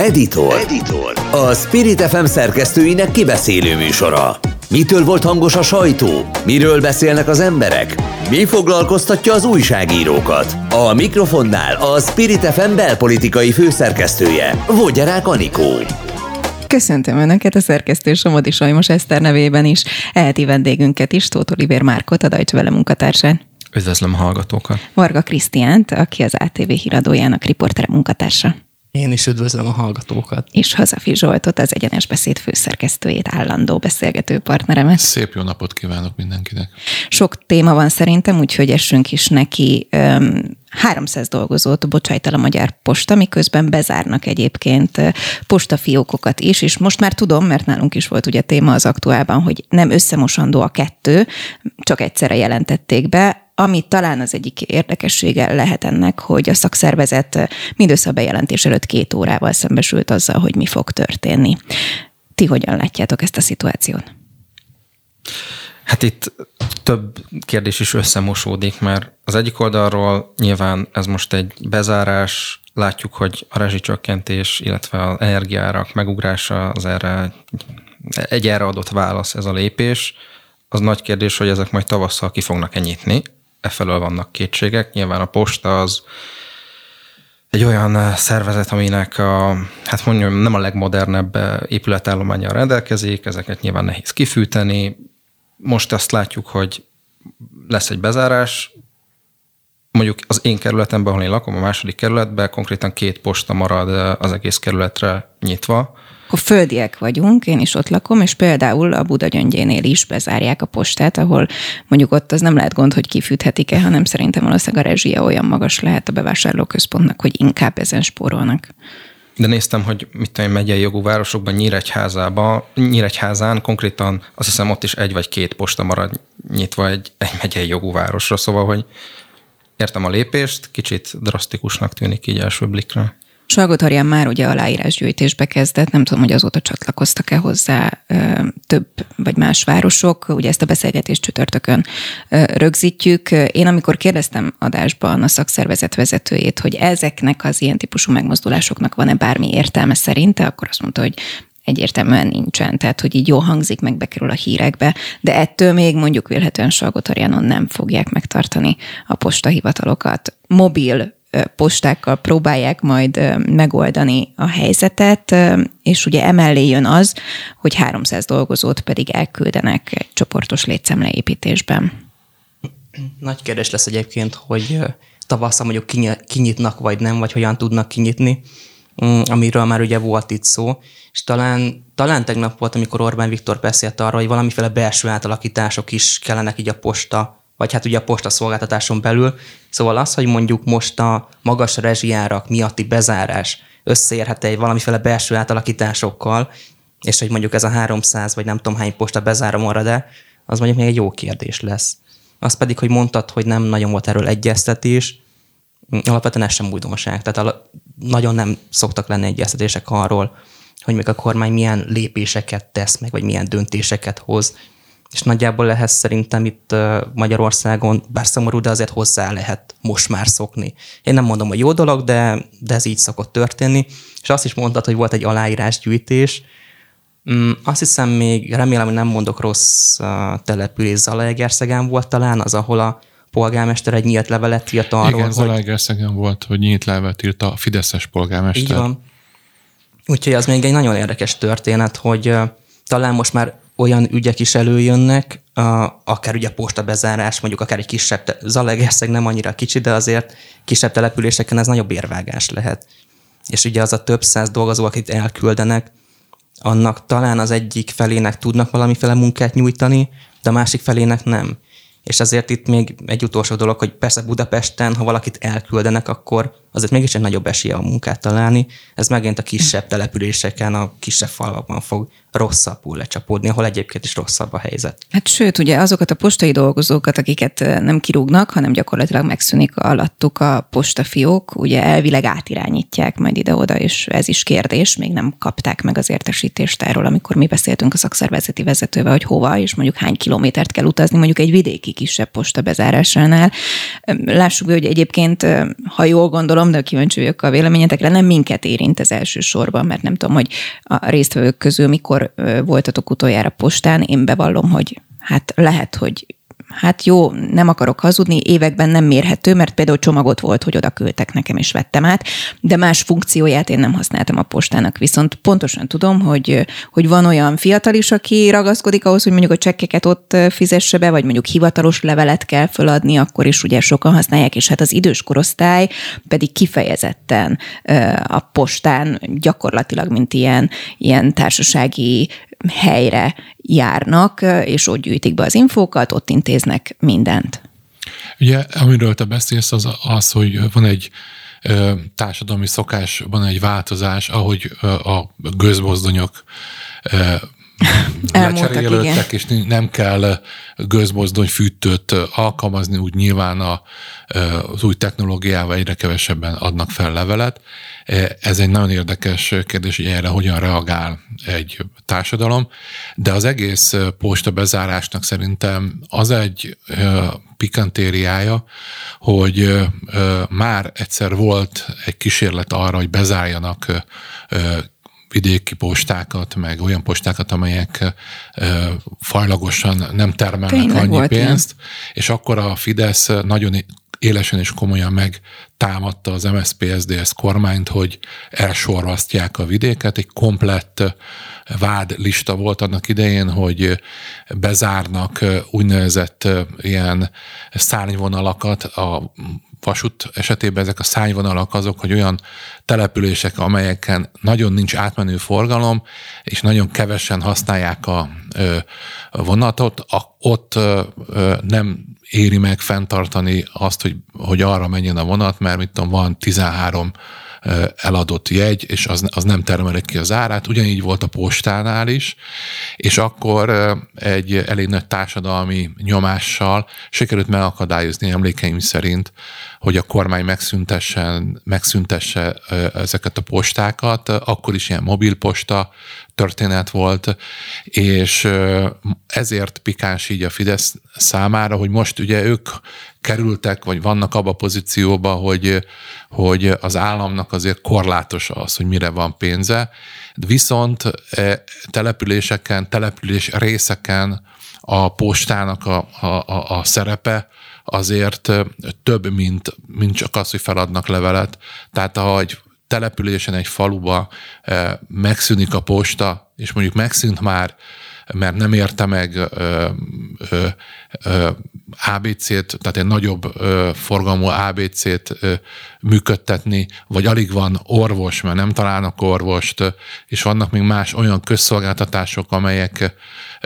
Editor. Editor. A Spirit FM szerkesztőinek kibeszélő műsora. Mitől volt hangos a sajtó? Miről beszélnek az emberek? Mi foglalkoztatja az újságírókat? A mikrofonnál a Spirit FM belpolitikai főszerkesztője, Vogyarák Anikó. Köszöntöm Önöket a szerkesztő Somodi Sajmos Eszter nevében is, eheti vendégünket is, Tóth Oliver Márkot, a Deutsche Welle munkatársán. Üdvözlöm a hallgatókat. Varga Krisztiánt, aki az ATV híradójának riportere munkatársa. Én is üdvözlöm a hallgatókat. És Hazafi Zsoltot, az Egyenes Beszéd főszerkesztőjét, állandó beszélgető partneremet. Szép jó napot kívánok mindenkinek. Sok téma van szerintem, úgyhogy essünk is neki. 300 dolgozót bocsájt el a Magyar Posta, miközben bezárnak egyébként postafiókokat is, és most már tudom, mert nálunk is volt ugye téma az aktuálban, hogy nem összemosandó a kettő, csak egyszerre jelentették be, ami talán az egyik érdekessége lehet ennek, hogy a szakszervezet mindössze a bejelentés előtt két órával szembesült azzal, hogy mi fog történni. Ti hogyan látjátok ezt a szituációt? Hát itt több kérdés is összemosódik, mert az egyik oldalról nyilván ez most egy bezárás, látjuk, hogy a rezsicsökkentés, illetve az energiárak megugrása az erre egy erre adott válasz ez a lépés. Az nagy kérdés, hogy ezek majd tavasszal ki fognak-e nyitni, e felől vannak kétségek. Nyilván a posta az egy olyan eh, szervezet, aminek a, hát mondjam, nem a legmodernebb eh, épületállománya rendelkezik, ezeket nyilván nehéz kifűteni. Most azt látjuk, hogy lesz egy bezárás, mondjuk az én kerületemben, ahol én lakom, a második kerületben konkrétan két posta marad eh, az egész kerületre nyitva, akkor földiek vagyunk, én is ott lakom, és például a Buda gyöngyénél is bezárják a postát, ahol mondjuk ott az nem lehet gond, hogy kifűthetik-e, hanem szerintem valószínűleg a rezsia olyan magas lehet a bevásárlóközpontnak, hogy inkább ezen spórolnak. De néztem, hogy mit tudom, megyei jogú városokban, Nyíregyházába, Nyíregyházán konkrétan azt hiszem ott is egy vagy két posta marad nyitva egy, egy megyei jogú városra, szóval, hogy értem a lépést, kicsit drasztikusnak tűnik így első blikre. Salgotarján már ugye aláírásgyűjtésbe kezdett, nem tudom, hogy azóta csatlakoztak-e hozzá több vagy más városok, ugye ezt a beszélgetést csütörtökön rögzítjük. Én amikor kérdeztem adásban a szakszervezet vezetőjét, hogy ezeknek az ilyen típusú megmozdulásoknak van-e bármi értelme szerinte, akkor azt mondta, hogy egyértelműen nincsen, tehát hogy így jó hangzik, meg bekerül a hírekbe, de ettől még mondjuk vélhetően Salgotarjánon nem fogják megtartani a postahivatalokat. Mobil postákkal próbálják majd megoldani a helyzetet, és ugye emellé jön az, hogy 300 dolgozót pedig elküldenek egy csoportos létszemleépítésben. Nagy kérdés lesz egyébként, hogy tavasszal mondjuk kinyitnak, vagy nem, vagy hogyan tudnak kinyitni, mm, amiről már ugye volt itt szó, és talán, talán tegnap volt, amikor Orbán Viktor beszélt arról, hogy valamiféle belső átalakítások is kellenek így a posta vagy hát ugye a posta szolgáltatáson belül. Szóval az, hogy mondjuk most a magas rezsijárak miatti bezárás összeérhet egy valamiféle belső átalakításokkal, és hogy mondjuk ez a 300 vagy nem tudom hány posta bezára marad-e, az mondjuk még egy jó kérdés lesz. Az pedig, hogy mondtad, hogy nem nagyon volt erről egyeztetés, alapvetően ez sem újdonság. Tehát nagyon nem szoktak lenni egyeztetések arról, hogy még a kormány milyen lépéseket tesz meg, vagy milyen döntéseket hoz és nagyjából ehhez szerintem itt Magyarországon, bár szomorú, de azért hozzá lehet most már szokni. Én nem mondom, hogy jó dolog, de, de ez így szokott történni. És azt is mondtad, hogy volt egy aláírásgyűjtés. Mm, azt hiszem még, remélem, hogy nem mondok rossz település, Zalaegerszegen volt talán, az, ahol a polgármester egy nyílt levelet írt arról, Igen, Zalaegerszegen volt, hogy nyílt levelet írt a Fideszes polgármester. Így van. Úgyhogy az még egy nagyon érdekes történet, hogy talán most már olyan ügyek is előjönnek, akár ugye posta bezárás, mondjuk akár egy kisebb, Zalegerszeg nem annyira kicsi, de azért kisebb településeken ez nagyobb érvágás lehet. És ugye az a több száz dolgozó, akit elküldenek, annak talán az egyik felének tudnak valamiféle munkát nyújtani, de a másik felének nem. És azért itt még egy utolsó dolog, hogy persze Budapesten, ha valakit elküldenek, akkor azért mégis egy nagyobb esélye a munkát találni. Ez megint a kisebb településeken, a kisebb falvakban fog rosszabbul lecsapódni, ahol egyébként is rosszabb a helyzet. Hát sőt, ugye azokat a postai dolgozókat, akiket nem kirúgnak, hanem gyakorlatilag megszűnik alattuk a postafiók, ugye elvileg átirányítják majd ide-oda, és ez is kérdés, még nem kapták meg az értesítést erről, amikor mi beszéltünk a szakszervezeti vezetővel, hogy hova, és mondjuk hány kilométert kell utazni mondjuk egy vidéki bárki kisebb posta bezárásánál. Lássuk be, hogy egyébként, ha jól gondolom, de kíváncsi vagyok a véleményetekre, nem minket érint ez elsősorban, mert nem tudom, hogy a résztvevők közül mikor voltatok utoljára postán. Én bevallom, hogy hát lehet, hogy hát jó, nem akarok hazudni, években nem mérhető, mert például csomagot volt, hogy oda küldtek nekem, és vettem át, de más funkcióját én nem használtam a postának. Viszont pontosan tudom, hogy, hogy van olyan fiatal is, aki ragaszkodik ahhoz, hogy mondjuk a csekkeket ott fizesse be, vagy mondjuk hivatalos levelet kell föladni, akkor is ugye sokan használják, és hát az idős korosztály pedig kifejezetten a postán gyakorlatilag, mint ilyen, ilyen társasági helyre járnak, és ott gyűjtik be az infókat, ott intéznek mindent. Ugye, amiről te beszélsz, az az, hogy van egy társadalmi szokás, van egy változás, ahogy a gőzmozdonyok lecserélődtek, és nem kell gőzmozdony fűtőt alkalmazni, úgy nyilván a, az új technológiával egyre kevesebben adnak fel levelet. Ez egy nagyon érdekes kérdés, hogy erre hogyan reagál egy társadalom, de az egész posta bezárásnak szerintem az egy pikantériája, hogy már egyszer volt egy kísérlet arra, hogy bezárjanak vidéki postákat, meg olyan postákat, amelyek fajlagosan nem termelnek Tényleg annyi pénzt, ilyen. és akkor a Fidesz nagyon élesen és komolyan megtámadta az MSZP-SZDSZ kormányt, hogy elsorvasztják a vidéket. Egy komplett vádlista volt annak idején, hogy bezárnak úgynevezett ilyen szárnyvonalakat a vasút esetében ezek a szányvonalak azok, hogy olyan települések, amelyeken nagyon nincs átmenő forgalom, és nagyon kevesen használják a, vonatot, a, ott nem éri meg fenntartani azt, hogy, hogy arra menjen a vonat, mert mit tudom, van 13 eladott jegy, és az, az nem termelik ki az árát. Ugyanígy volt a postánál is, és akkor egy elég nagy társadalmi nyomással sikerült megakadályozni emlékeim szerint, hogy a kormány megszüntessen, megszüntesse ezeket a postákat, akkor is ilyen mobilposta történet volt, és ezért pikáns így a Fidesz számára, hogy most ugye ők kerültek, vagy vannak abba a pozícióba, hogy, hogy az államnak azért korlátos az, hogy mire van pénze, viszont e, településeken, település részeken a postának a, a, a szerepe azért több, mint, mint csak az, hogy feladnak levelet. Tehát ahogy településen, egy faluba megszűnik a posta, és mondjuk megszűnt már mert nem érte meg ö, ABC-t, tehát egy nagyobb ö, forgalmú ABC-t ö, működtetni, vagy alig van orvos, mert nem találnak orvost, és vannak még más olyan közszolgáltatások, amelyek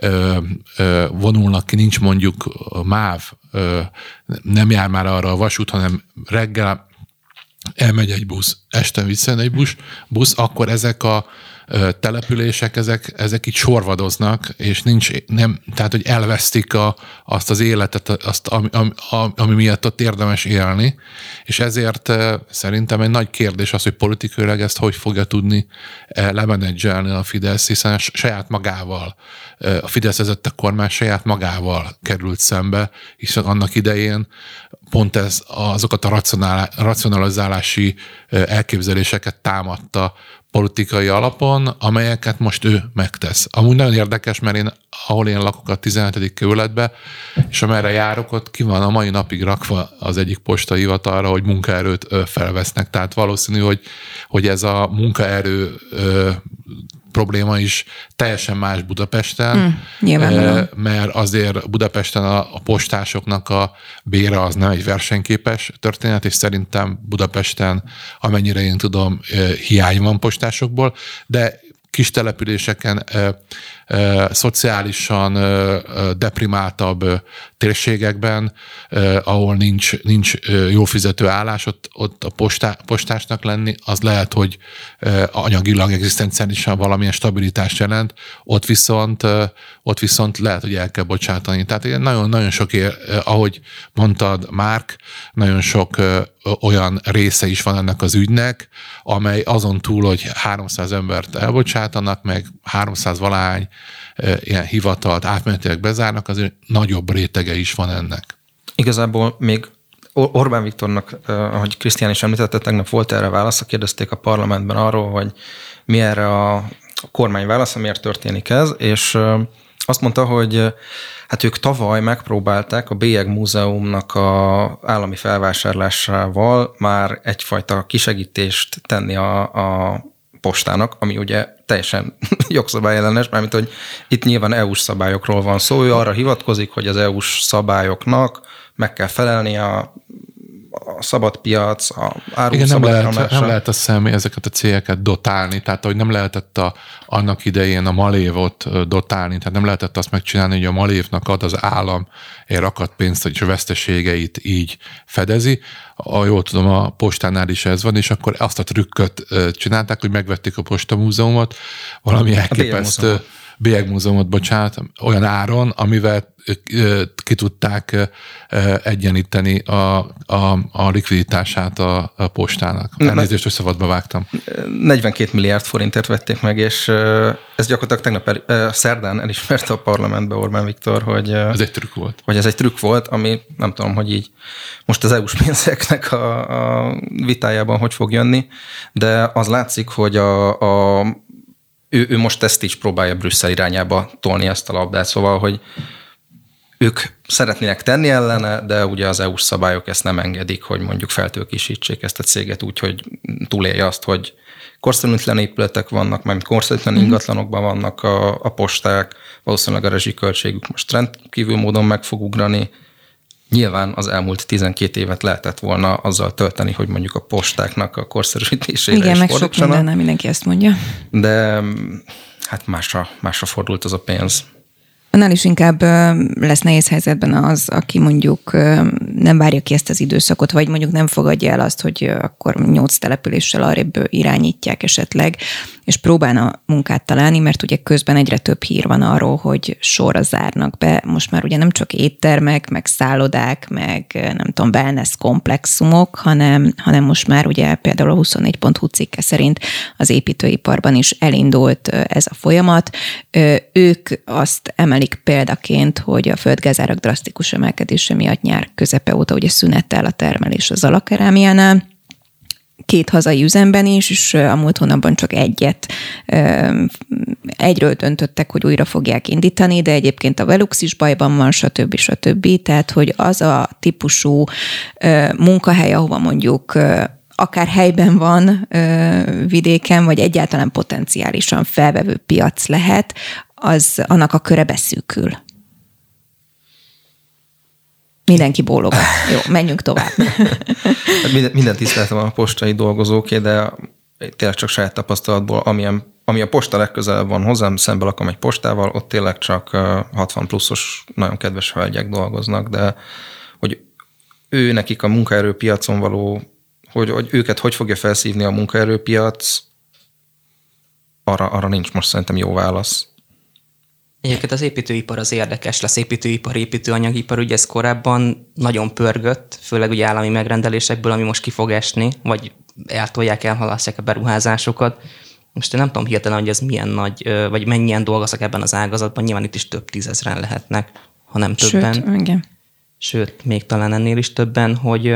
ö, ö, vonulnak ki, nincs mondjuk MÁV, ö, nem jár már arra a vasút, hanem reggel elmegy egy busz, este visszajön egy busz, busz, akkor ezek a települések, ezek, ezek itt sorvadoznak, és nincs, nem, tehát, hogy elvesztik a, azt az életet, azt, ami, ami, ami miatt ott érdemes élni, és ezért szerintem egy nagy kérdés az, hogy politikailag ezt hogy fogja tudni lemenedzselni a Fidesz, hiszen saját magával, a Fidesz vezette kormány saját magával került szembe, hiszen annak idején pont ez azokat a racionalizálási elképzeléseket támadta politikai alapon, amelyeket most ő megtesz. Amúgy nagyon érdekes, mert én, ahol én lakok a 17. kerületbe, és amerre járok, ott ki van a mai napig rakva az egyik postahivatalra, hogy munkaerőt felvesznek. Tehát valószínű, hogy, hogy ez a munkaerő probléma is teljesen más Budapesten, mm, mert azért Budapesten a, a postásoknak a bére az nem egy versenyképes történet, és szerintem Budapesten, amennyire én tudom, hiány van postásokból, de kis településeken szociálisan deprimáltabb térségekben, ahol nincs, nincs jó fizető állás, ott, ott a postá, postásnak lenni, az lehet, hogy anyagilag, egzisztenciálisan valamilyen stabilitást jelent, ott viszont, ott viszont lehet, hogy el kell bocsátani. Tehát nagyon, nagyon sok, ahogy mondtad, Márk, nagyon sok olyan része is van ennek az ügynek, amely azon túl, hogy 300 embert elbocsátanak, meg 300 valahány ilyen hivatalt átmenetileg bezárnak, azért nagyobb rétege is van ennek. Igazából még Orbán Viktornak, ahogy Krisztián is említette, tegnap volt erre válasz, kérdezték a parlamentben arról, hogy mi erre a kormány válasza, miért történik ez, és azt mondta, hogy hát ők tavaly megpróbálták a Bélyeg Múzeumnak a állami felvásárlásával már egyfajta kisegítést tenni a, a postának, ami ugye teljesen jogszabályellenes, mármint hogy itt nyilván EU-s szabályokról van szó, ő arra hivatkozik, hogy az EU-s szabályoknak meg kell felelni a a szabad piac, a áru Igen, nem lehet, nem lehet a személy ezeket a cégeket dotálni, tehát hogy nem lehetett a, annak idején a malévot dotálni, tehát nem lehetett azt megcsinálni, hogy a malévnak ad az állam egy rakat pénzt, és a veszteségeit így fedezi. A, jól tudom, a postánál is ez van, és akkor azt a trükköt csinálták, hogy megvették a postamúzeumot, valami elképesztő bélyegmúzeumot, bocsánat, olyan áron, amivel ki tudták egyeníteni a, a, a likviditását a, a postának. Elnézést, hogy szabadba vágtam. 42 milliárd forintért vették meg, és ez gyakorlatilag tegnap el, szerdán elismerte a parlamentbe Orbán Viktor, hogy... Ez egy trükk volt. Hogy ez egy trükk volt, ami nem tudom, hogy így most az EU-s pénzeknek a, a vitájában hogy fog jönni, de az látszik, hogy a, a ő, ő most ezt is próbálja Brüsszel irányába tolni ezt a labdát, szóval, hogy ők szeretnének tenni ellene, de ugye az EU-s szabályok ezt nem engedik, hogy mondjuk feltőkisítsék ezt a céget úgy, hogy túlélje azt, hogy korszerűtlen épületek vannak, mert korszerűtlen mhm. ingatlanokban vannak a, a posták, valószínűleg a rezsiköltségük most rendkívül módon meg fog ugrani, Nyilván az elmúlt 12 évet lehetett volna azzal tölteni, hogy mondjuk a postáknak a korszerűsítésére Igen, meg sok minden, nem mindenki ezt mondja. De hát másra, másra fordult az a pénz. Annál is inkább lesz nehéz helyzetben az, aki mondjuk nem várja ki ezt az időszakot, vagy mondjuk nem fogadja el azt, hogy akkor nyolc településsel arrébb irányítják esetleg, és próbálna munkát találni, mert ugye közben egyre több hír van arról, hogy sorra zárnak be. Most már ugye nem csak éttermek, meg szállodák, meg nem tudom, wellness komplexumok, hanem, hanem most már ugye például a 24.hu cikke szerint az építőiparban is elindult ez a folyamat. Ők azt emelik példaként, hogy a földgázárak drasztikus emelkedése miatt nyár közepe óta ugye szünetel a termelés az alakerámiánál, két hazai üzemben is, és a múlt hónapban csak egyet, egyről döntöttek, hogy újra fogják indítani, de egyébként a Velux is bajban van, stb. stb. Tehát, hogy az a típusú munkahely, ahova mondjuk akár helyben van vidéken, vagy egyáltalán potenciálisan felvevő piac lehet, az annak a köre beszűkül. Mindenki bólogat. Jó, menjünk tovább. Minden, minden tiszteletem a postai dolgozóké, de tényleg csak saját tapasztalatból, amilyen, ami a posta legközelebb van hozzám, szembe lakom egy postával, ott tényleg csak 60 pluszos, nagyon kedves hölgyek dolgoznak, de hogy ő nekik a munkaerőpiacon való, hogy, hogy őket hogy fogja felszívni a munkaerőpiac, arra, arra nincs most szerintem jó válasz. Egyébként az építőipar az érdekes lesz, építőipar, építőanyagipar, ugye ez korábban nagyon pörgött, főleg ugye állami megrendelésekből, ami most ki fog esni, vagy eltolják, elhalasztják a beruházásokat. Most én nem tudom hirtelen, hogy ez milyen nagy, vagy mennyien dolgoznak ebben az ágazatban, nyilván itt is több tízezren lehetnek, ha nem többen. Sőt, igen. Sőt, még talán ennél is többen, hogy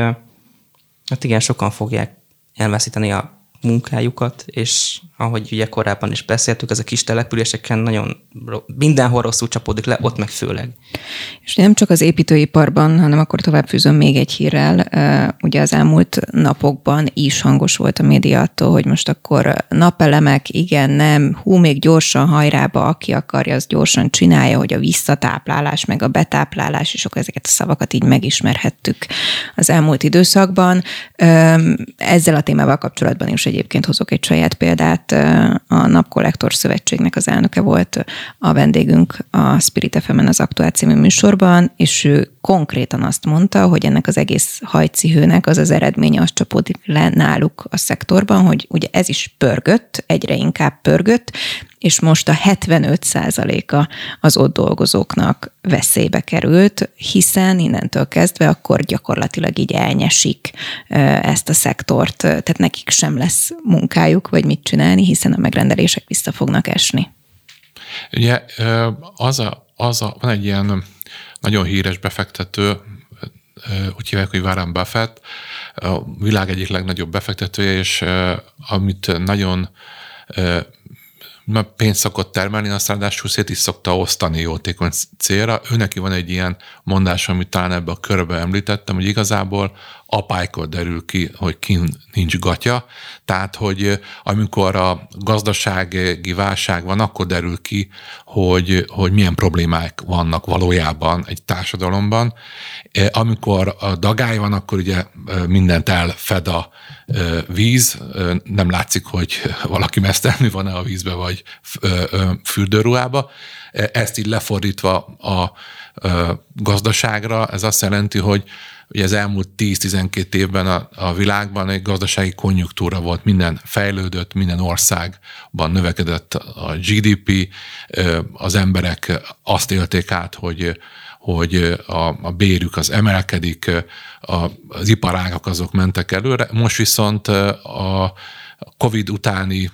hát igen, sokan fogják elveszíteni a munkájukat, és ahogy ugye korábban is beszéltük, ez a kis településeken nagyon mindenhol rosszul csapódik le, ott meg főleg. És nem csak az építőiparban, hanem akkor tovább fűzöm még egy hírrel. Ugye az elmúlt napokban is hangos volt a média attól, hogy most akkor napelemek, igen, nem, hú, még gyorsan hajrába, aki akarja, az gyorsan csinálja, hogy a visszatáplálás, meg a betáplálás, és akkor ezeket a szavakat így megismerhettük az elmúlt időszakban. Ezzel a témával kapcsolatban is egyébként hozok egy saját példát, a Napkollektor Szövetségnek az elnöke volt a vendégünk a Spirit fm az Aktuál című műsorban, és ő konkrétan azt mondta, hogy ennek az egész hajcihőnek az az eredménye, az csapódik le náluk a szektorban, hogy ugye ez is pörgött, egyre inkább pörgött, és most a 75%-a az ott dolgozóknak veszélybe került, hiszen innentől kezdve akkor gyakorlatilag így elnyesik ezt a szektort, tehát nekik sem lesz munkájuk, vagy mit csinálni, hiszen a megrendelések vissza fognak esni. Ugye az a, az a, van egy ilyen nagyon híres befektető, úgy hívják, hogy Warren Buffett, a világ egyik legnagyobb befektetője, és amit nagyon pénzt szokott termelni, azt ráadásul szét is szokta osztani jótékony célra. Ő neki van egy ilyen mondás, amit talán ebbe a körbe említettem, hogy igazából apálykor derül ki, hogy ki nincs gatya, tehát, hogy amikor a gazdasági válság van, akkor derül ki, hogy, hogy milyen problémák vannak valójában egy társadalomban. Amikor a dagály van, akkor ugye mindent elfed a víz, nem látszik, hogy valaki mesztelni van-e a vízbe, vagy fürdőruhába. Ezt így lefordítva a gazdaságra, ez azt jelenti, hogy Ugye az elmúlt 10-12 évben a, a világban egy gazdasági konjunktúra volt, minden fejlődött, minden országban növekedett a GDP, az emberek azt élték át, hogy hogy a, a bérük az emelkedik, a, az iparágak azok mentek előre. Most viszont a COVID utáni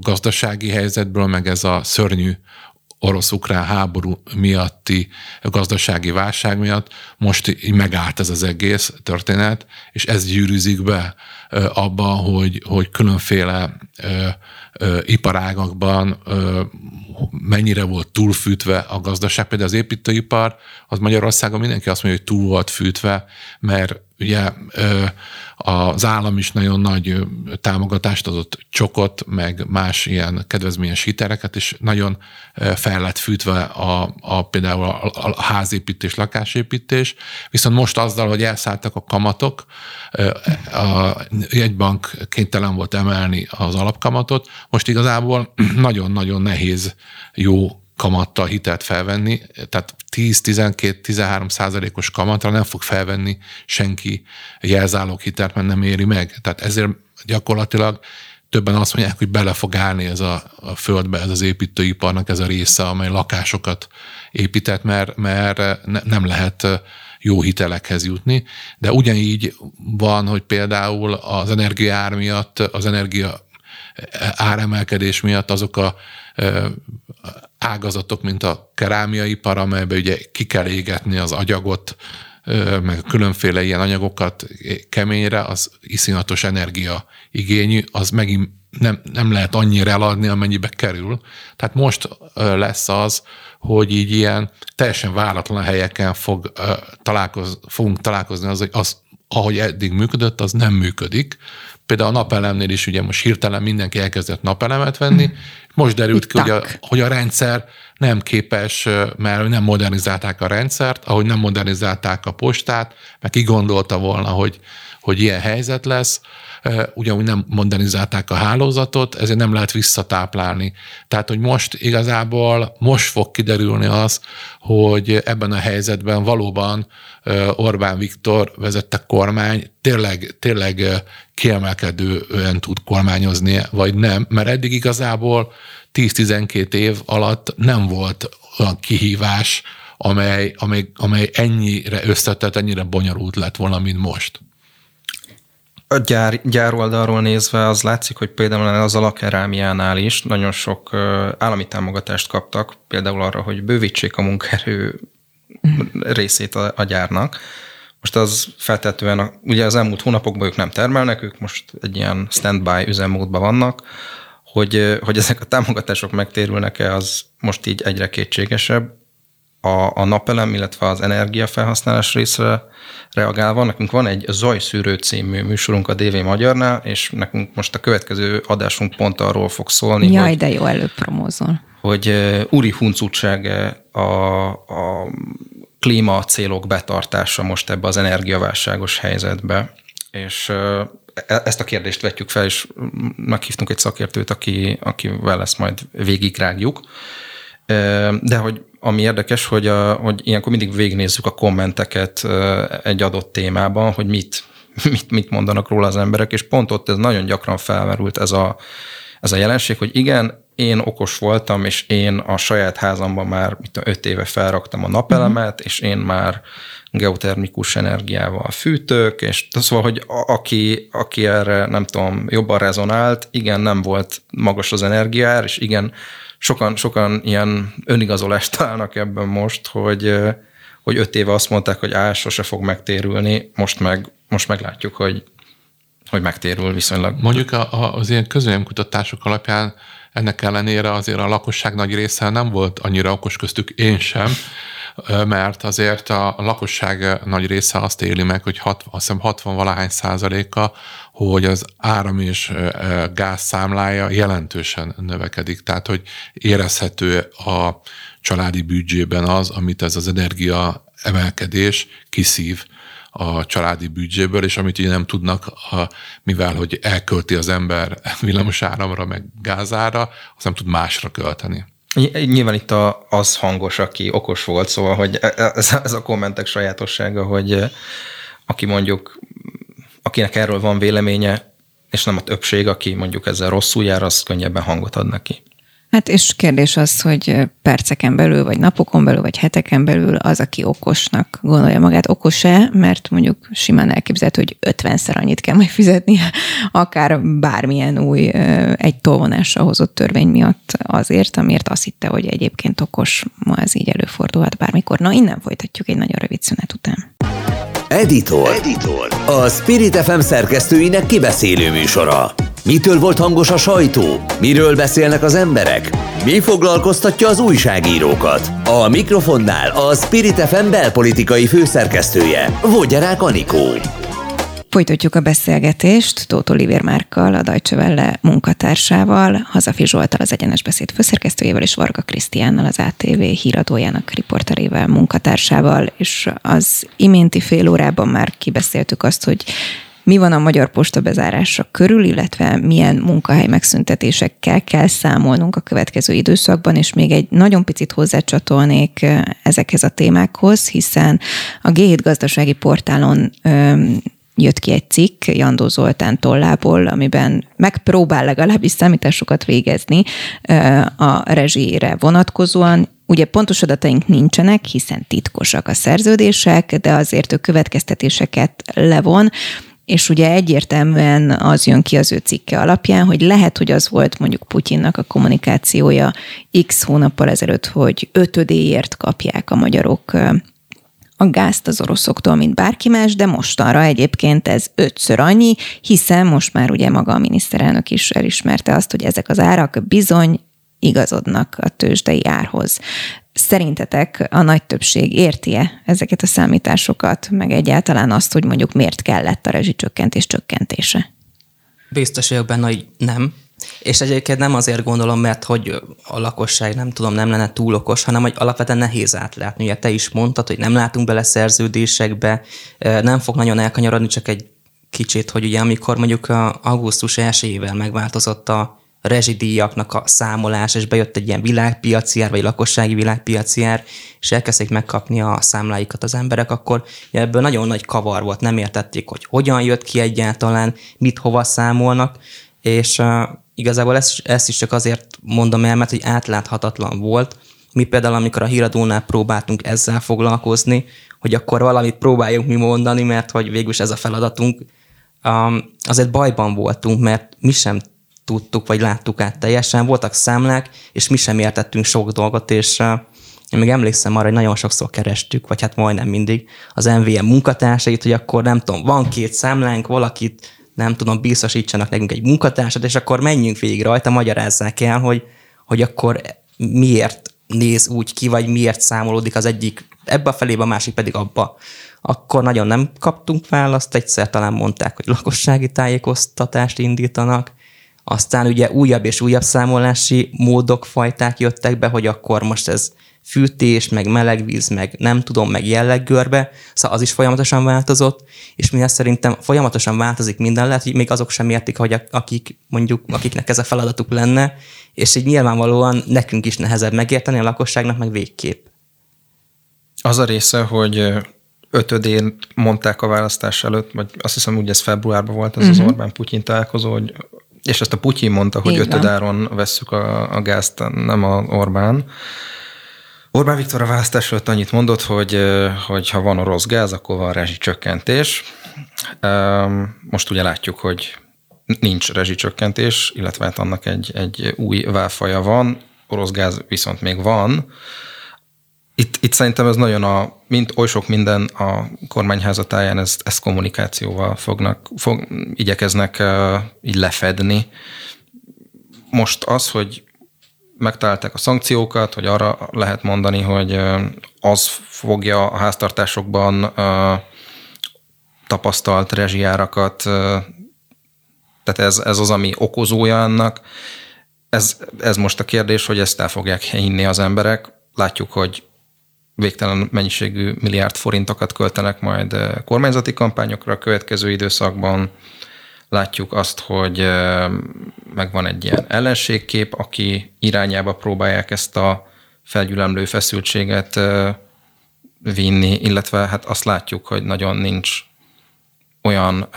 gazdasági helyzetből, meg ez a szörnyű orosz-ukrán háború miatti gazdasági válság miatt most megállt ez az egész történet, és ez gyűrűzik be abba, hogy, hogy különféle iparágakban mennyire volt túlfűtve a gazdaság. Például az építőipar, az Magyarországon mindenki azt mondja, hogy túl volt fűtve, mert ugye az állam is nagyon nagy támogatást adott csokot, meg más ilyen kedvezményes hiteleket, és nagyon fel lett fűtve a, a például a, a házépítés, lakásépítés, viszont most azzal, hogy elszálltak a kamatok, a jegybank kénytelen volt emelni az alapkamatot, most igazából nagyon-nagyon nehéz jó kamattal hitelt felvenni, tehát 10-12-13 százalékos kamatra nem fog felvenni senki jelzálók hitelt, mert nem éri meg. Tehát ezért gyakorlatilag többen azt mondják, hogy bele fog állni ez a, a földbe, ez az építőiparnak ez a része, amely lakásokat épített, mert, mert ne, nem lehet jó hitelekhez jutni, de ugyanígy van, hogy például az energiaár miatt, az energia áremelkedés miatt azok a ágazatok, mint a kerámiaipar, amelyben ugye ki kell égetni az agyagot, meg különféle ilyen anyagokat keményre, az iszonyatos energia igényű, az megint nem, nem lehet annyira eladni, amennyibe kerül. Tehát most lesz az, hogy így ilyen teljesen váratlan helyeken fog, találkoz, fogunk találkozni az, hogy az, ahogy eddig működött, az nem működik. Például a napelemnél is ugye most hirtelen mindenki elkezdett napelemet venni, hmm. most derült ki, hogy a, hogy a rendszer nem képes, mert nem modernizálták a rendszert, ahogy nem modernizálták a postát, meg ki gondolta volna, hogy, hogy ilyen helyzet lesz, ugyanúgy nem modernizálták a hálózatot, ezért nem lehet visszatáplálni. Tehát, hogy most igazából most fog kiderülni az, hogy ebben a helyzetben valóban Orbán Viktor vezette kormány tényleg, tényleg kiemelkedően tud kormányozni, vagy nem, mert eddig igazából 10-12 év alatt nem volt olyan kihívás, amely, amely, amely ennyire összetett, ennyire bonyolult lett volna, mint most. A gyár, gyár oldalról nézve az látszik, hogy például az alakerámiánál is nagyon sok állami támogatást kaptak, például arra, hogy bővítsék a munkaerő részét a, a gyárnak. Most az feltetően, ugye az elmúlt hónapokban ők nem termelnek, ők most egy ilyen standby üzemmódban vannak, hogy, hogy ezek a támogatások megtérülnek-e, az most így egyre kétségesebb. A, a napelem, illetve az energiafelhasználás részre reagálva, nekünk van egy Zajszűrő című műsorunk a DV Magyarnál, és nekünk most a következő adásunk pont arról fog szólni, Jaj, hogy, de jó előpromózol. Hogy úri huncutság a, a klíma célok betartása most ebbe az energiaválságos helyzetbe, és e, ezt a kérdést vetjük fel, és meghívtunk egy szakértőt, aki, akivel ezt majd végigrágjuk. De hogy ami érdekes, hogy, a, hogy ilyenkor mindig végignézzük a kommenteket egy adott témában, hogy mit, mit, mit mondanak róla az emberek, és pont ott ez nagyon gyakran felmerült ez a, ez a jelenség, hogy igen, én okos voltam, és én a saját házamban már mit öt éve felraktam a napelemet, uh-huh. és én már geotermikus energiával fűtök, és szóval, hogy a, aki, aki erre nem tudom, jobban rezonált, igen, nem volt magas az energiár, és igen, sokan, sokan ilyen önigazolást találnak ebben most, hogy, hogy öt éve azt mondták, hogy á, sose fog megtérülni, most meg, most meglátjuk, hogy, hogy megtérül viszonylag. Mondjuk a, a, az ilyen közönkutatások alapján ennek ellenére azért a lakosság nagy része nem volt annyira okos köztük én sem, mert azért a lakosság nagy része azt éli meg, hogy hat, azt hiszem 60 valahány százaléka, hogy az áram és gáz számlája jelentősen növekedik. Tehát, hogy érezhető a családi büdzsében az, amit ez az energia emelkedés kiszív a családi büdzséből, és amit ugye nem tudnak, a, mivel hogy elkölti az ember villamos áramra, meg gázára, azt nem tud másra költeni. Nyilván itt a, az hangos, aki okos volt, szóval, hogy e, e, ez, ez a kommentek sajátossága, hogy aki mondjuk, akinek erről van véleménye, és nem a többség, aki mondjuk ezzel rosszul jár, az könnyebben hangot ad neki. Hát és kérdés az, hogy perceken belül, vagy napokon belül, vagy heteken belül az, aki okosnak gondolja magát, okos-e, mert mondjuk simán elképzelhető, hogy 50-szer annyit kell majd fizetnie, akár bármilyen új egy tolvonásra hozott törvény miatt azért, amiért azt hitte, hogy egyébként okos, ma ez így előfordulhat bármikor. Na, innen folytatjuk egy nagyon rövid szünet után. Editor. Editor. A Spirit FM szerkesztőinek kibeszélő műsora. Mitől volt hangos a sajtó? Miről beszélnek az emberek? Mi foglalkoztatja az újságírókat? A mikrofonnál a Spirit FM belpolitikai főszerkesztője, Vogyarák Anikó. Folytatjuk a beszélgetést Tóth Oliver Márkkal, a Deutsche Welle munkatársával, Hazafi Zsoltal az Egyenes Beszéd főszerkesztőjével és Varga Krisztiánnal az ATV híradójának riporterével, munkatársával, és az iménti fél órában már kibeszéltük azt, hogy mi van a Magyar Posta bezárása körül, illetve milyen munkahely megszüntetésekkel kell számolnunk a következő időszakban, és még egy nagyon picit hozzácsatolnék ezekhez a témákhoz, hiszen a G7 gazdasági portálon jött ki egy cikk Jandó Zoltán tollából, amiben megpróbál legalábbis számításokat végezni a rezsire vonatkozóan. Ugye pontos adataink nincsenek, hiszen titkosak a szerződések, de azért ő következtetéseket levon, és ugye egyértelműen az jön ki az ő cikke alapján, hogy lehet, hogy az volt mondjuk Putyinnak a kommunikációja x hónappal ezelőtt, hogy ötödéért kapják a magyarok a gázt az oroszoktól, mint bárki más, de mostanra egyébként ez ötször annyi, hiszen most már ugye maga a miniszterelnök is elismerte azt, hogy ezek az árak bizony igazodnak a tőzsdei árhoz. Szerintetek a nagy többség érti-e ezeket a számításokat, meg egyáltalán azt, hogy mondjuk miért kellett a rezsicsökkentés csökkentése? Biztos vagyok benne, hogy nem. És egyébként nem azért gondolom, mert hogy a lakosság nem tudom, nem lenne túl okos, hanem hogy alapvetően nehéz átlátni. Ugye te is mondtad, hogy nem látunk bele szerződésekbe, nem fog nagyon elkanyarodni, csak egy kicsit, hogy ugye amikor mondjuk augusztus 1 megváltozott a rezsidíjaknak a számolás, és bejött egy ilyen világpiaci ár, vagy lakossági világpiaci ár, és elkezdték megkapni a számláikat az emberek, akkor ebből nagyon nagy kavar volt, nem értették, hogy hogyan jött ki egyáltalán, mit hova számolnak, és uh, igazából ezt, ezt is csak azért mondom el, mert hogy átláthatatlan volt. Mi például, amikor a híradónál próbáltunk ezzel foglalkozni, hogy akkor valamit próbáljunk mi mondani, mert hogy végülis ez a feladatunk, um, azért bajban voltunk, mert mi sem tudtuk, vagy láttuk át teljesen. Voltak számlák, és mi sem értettünk sok dolgot, és én még emlékszem arra, hogy nagyon sokszor kerestük, vagy hát majdnem mindig az MVM munkatársait, hogy akkor nem tudom, van két számlánk, valakit nem tudom, biztosítsanak nekünk egy munkatársat, és akkor menjünk végig rajta, magyarázzák el, hogy, hogy akkor miért néz úgy ki, vagy miért számolódik az egyik ebbe a felébe, a másik pedig abba. Akkor nagyon nem kaptunk választ, egyszer talán mondták, hogy lakossági tájékoztatást indítanak, aztán ugye újabb és újabb számolási módok, fajták jöttek be, hogy akkor most ez fűtés, meg melegvíz, meg nem tudom, meg jelleggörbe, szóval az is folyamatosan változott, és mivel szerintem folyamatosan változik minden, lehet, hogy még azok sem értik, hogy akik mondjuk, akiknek ez a feladatuk lenne, és így nyilvánvalóan nekünk is nehezebb megérteni, a lakosságnak meg végképp. Az a része, hogy ötödén mondták a választás előtt, vagy azt hiszem úgy ez februárban volt az uh-huh. az mhm. Orbán-Putyin találkozó, hogy És ezt a Putyin mondta, hogy ötödáron vesszük a, a gázt, nem a Orbán. Orbán Viktor a választás előtt annyit mondott, hogy, hogy ha van orosz gáz, akkor van rezsicsökkentés. Most ugye látjuk, hogy nincs rezsicsökkentés, illetve hát annak egy, egy új válfaja van, orosz gáz viszont még van. Itt, itt szerintem ez nagyon a, mint oly sok minden a kormányházatáján, ezt, ezt kommunikációval fognak, fog, igyekeznek uh, így lefedni. Most az, hogy megtalálták a szankciókat, hogy arra lehet mondani, hogy az fogja a háztartásokban tapasztalt rezsijárakat, tehát ez, ez az, ami okozója ennek. Ez, ez most a kérdés, hogy ezt el fogják hinni az emberek. Látjuk, hogy végtelen mennyiségű milliárd forintokat költenek majd kormányzati kampányokra a következő időszakban. Látjuk azt, hogy megvan egy ilyen ellenségkép, aki irányába próbálják ezt a felgyülemlő feszültséget vinni, illetve hát azt látjuk, hogy nagyon nincs olyan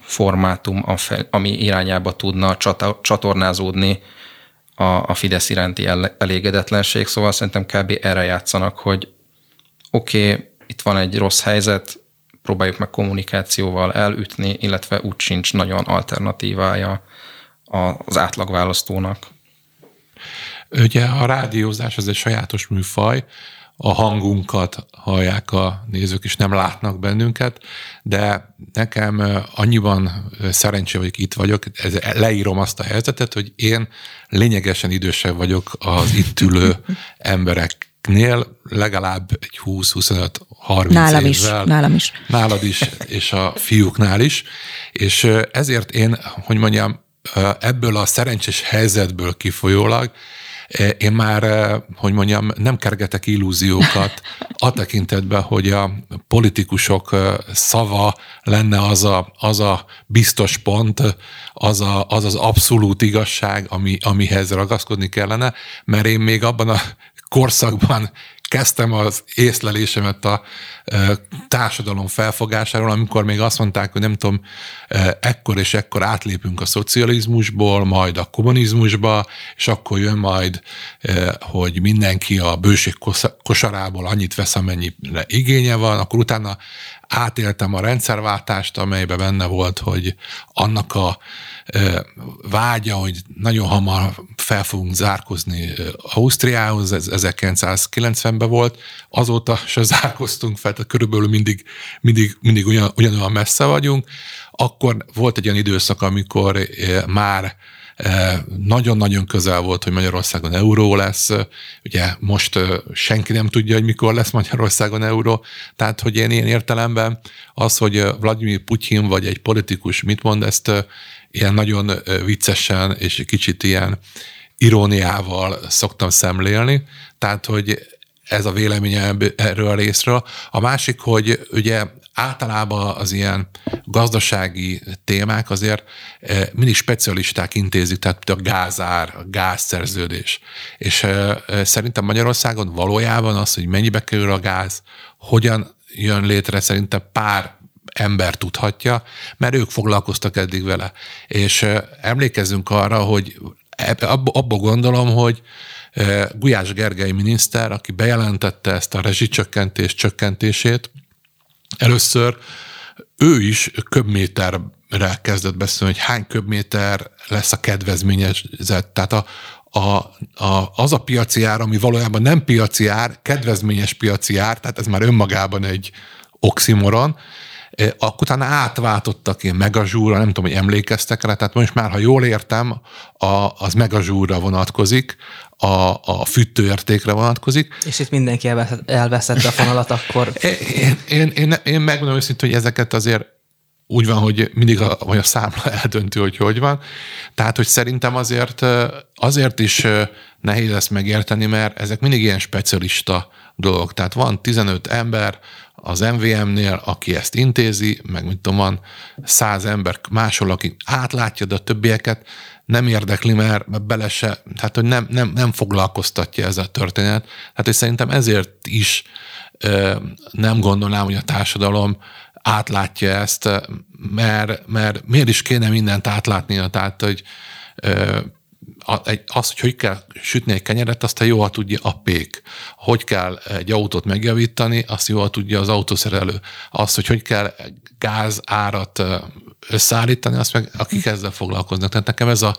formátum, ami irányába tudna csatornázódni a, a Fidesz iránti elégedetlenség, szóval szerintem kb. erre játszanak, hogy oké, okay, itt van egy rossz helyzet, próbáljuk meg kommunikációval elütni, illetve úgy sincs nagyon alternatívája az átlagválasztónak. Ugye a rádiózás az egy sajátos műfaj, a hangunkat hallják a nézők, és nem látnak bennünket, de nekem annyiban szerencsé vagyok, itt vagyok, ez, leírom azt a helyzetet, hogy én lényegesen idősebb vagyok az itt ülő emberek nél legalább egy 20-25-30 nálam évvel. Is, nálam is. Nálad is, és a fiúknál is. És ezért én, hogy mondjam, ebből a szerencsés helyzetből kifolyólag én már, hogy mondjam, nem kergetek illúziókat a tekintetben, hogy a politikusok szava lenne az a, az a biztos pont, az, a, az az abszolút igazság, ami, amihez ragaszkodni kellene, mert én még abban a korszakban kezdtem az észlelésemet a társadalom felfogásáról, amikor még azt mondták, hogy nem tudom, ekkor és ekkor átlépünk a szocializmusból, majd a kommunizmusba, és akkor jön majd, hogy mindenki a bőség kosarából annyit vesz, amennyire igénye van, akkor utána átéltem a rendszerváltást, amelyben benne volt, hogy annak a vágya, hogy nagyon hamar fel fogunk zárkozni Ausztriához, ez 1990-ben volt, azóta se zárkoztunk fel, tehát körülbelül mindig, mindig, mindig ugyan, ugyanolyan messze vagyunk. Akkor volt egy olyan időszak, amikor már nagyon-nagyon közel volt, hogy Magyarországon euró lesz. Ugye most senki nem tudja, hogy mikor lesz Magyarországon euró. Tehát, hogy én ilyen értelemben az, hogy Vladimir Putyin vagy egy politikus mit mond, ezt ilyen nagyon viccesen és kicsit ilyen iróniával szoktam szemlélni. Tehát, hogy ez a véleménye erről a részről. A másik, hogy ugye általában az ilyen gazdasági témák azért eh, mindig specialisták intézik, tehát a gázár, a gázszerződés. És eh, eh, szerintem Magyarországon valójában az, hogy mennyibe kerül a gáz, hogyan jön létre, szerintem pár ember tudhatja, mert ők foglalkoztak eddig vele. És emlékezzünk arra, hogy abba gondolom, hogy Gulyás Gergely miniszter, aki bejelentette ezt a rezsicsökkentés csökkentését, először ő is köbméterre kezdett beszélni, hogy hány köbméter lesz a kedvezményezett. Tehát a, a, a, az a piaci ár, ami valójában nem piaci ár, kedvezményes piaci ár, tehát ez már önmagában egy oximoron, akkor utána átváltottak ilyen megazsúra, nem tudom, hogy emlékeztek rá, tehát most már, ha jól értem, a, az megazsúra vonatkozik, a, a fűtőértékre vonatkozik. És itt mindenki elveszette a fonalat, akkor... Én, én, én, én megmondom őszintén, hogy ezeket azért úgy van, hogy mindig a, vagy a számla eldöntő, hogy hogy van. Tehát, hogy szerintem azért, azért is nehéz ezt megérteni, mert ezek mindig ilyen specialista dolgok. Tehát van 15 ember, az MVM-nél, aki ezt intézi, meg mint tudom, van száz ember máshol, aki átlátja, de a többieket nem érdekli, mert bele se, tehát hogy nem, nem, nem foglalkoztatja ez a történet. Hát és szerintem ezért is nem gondolnám, hogy a társadalom átlátja ezt, mert, mert miért is kéne mindent átlátnia, tehát hogy az, hogy hogy kell sütni egy kenyeret, azt jól tudja a pék. Hogy kell egy autót megjavítani, azt jól tudja az autószerelő. Azt, hogy hogy kell gáz árat összeállítani, azt meg akik ezzel foglalkoznak. Tehát nekem ez a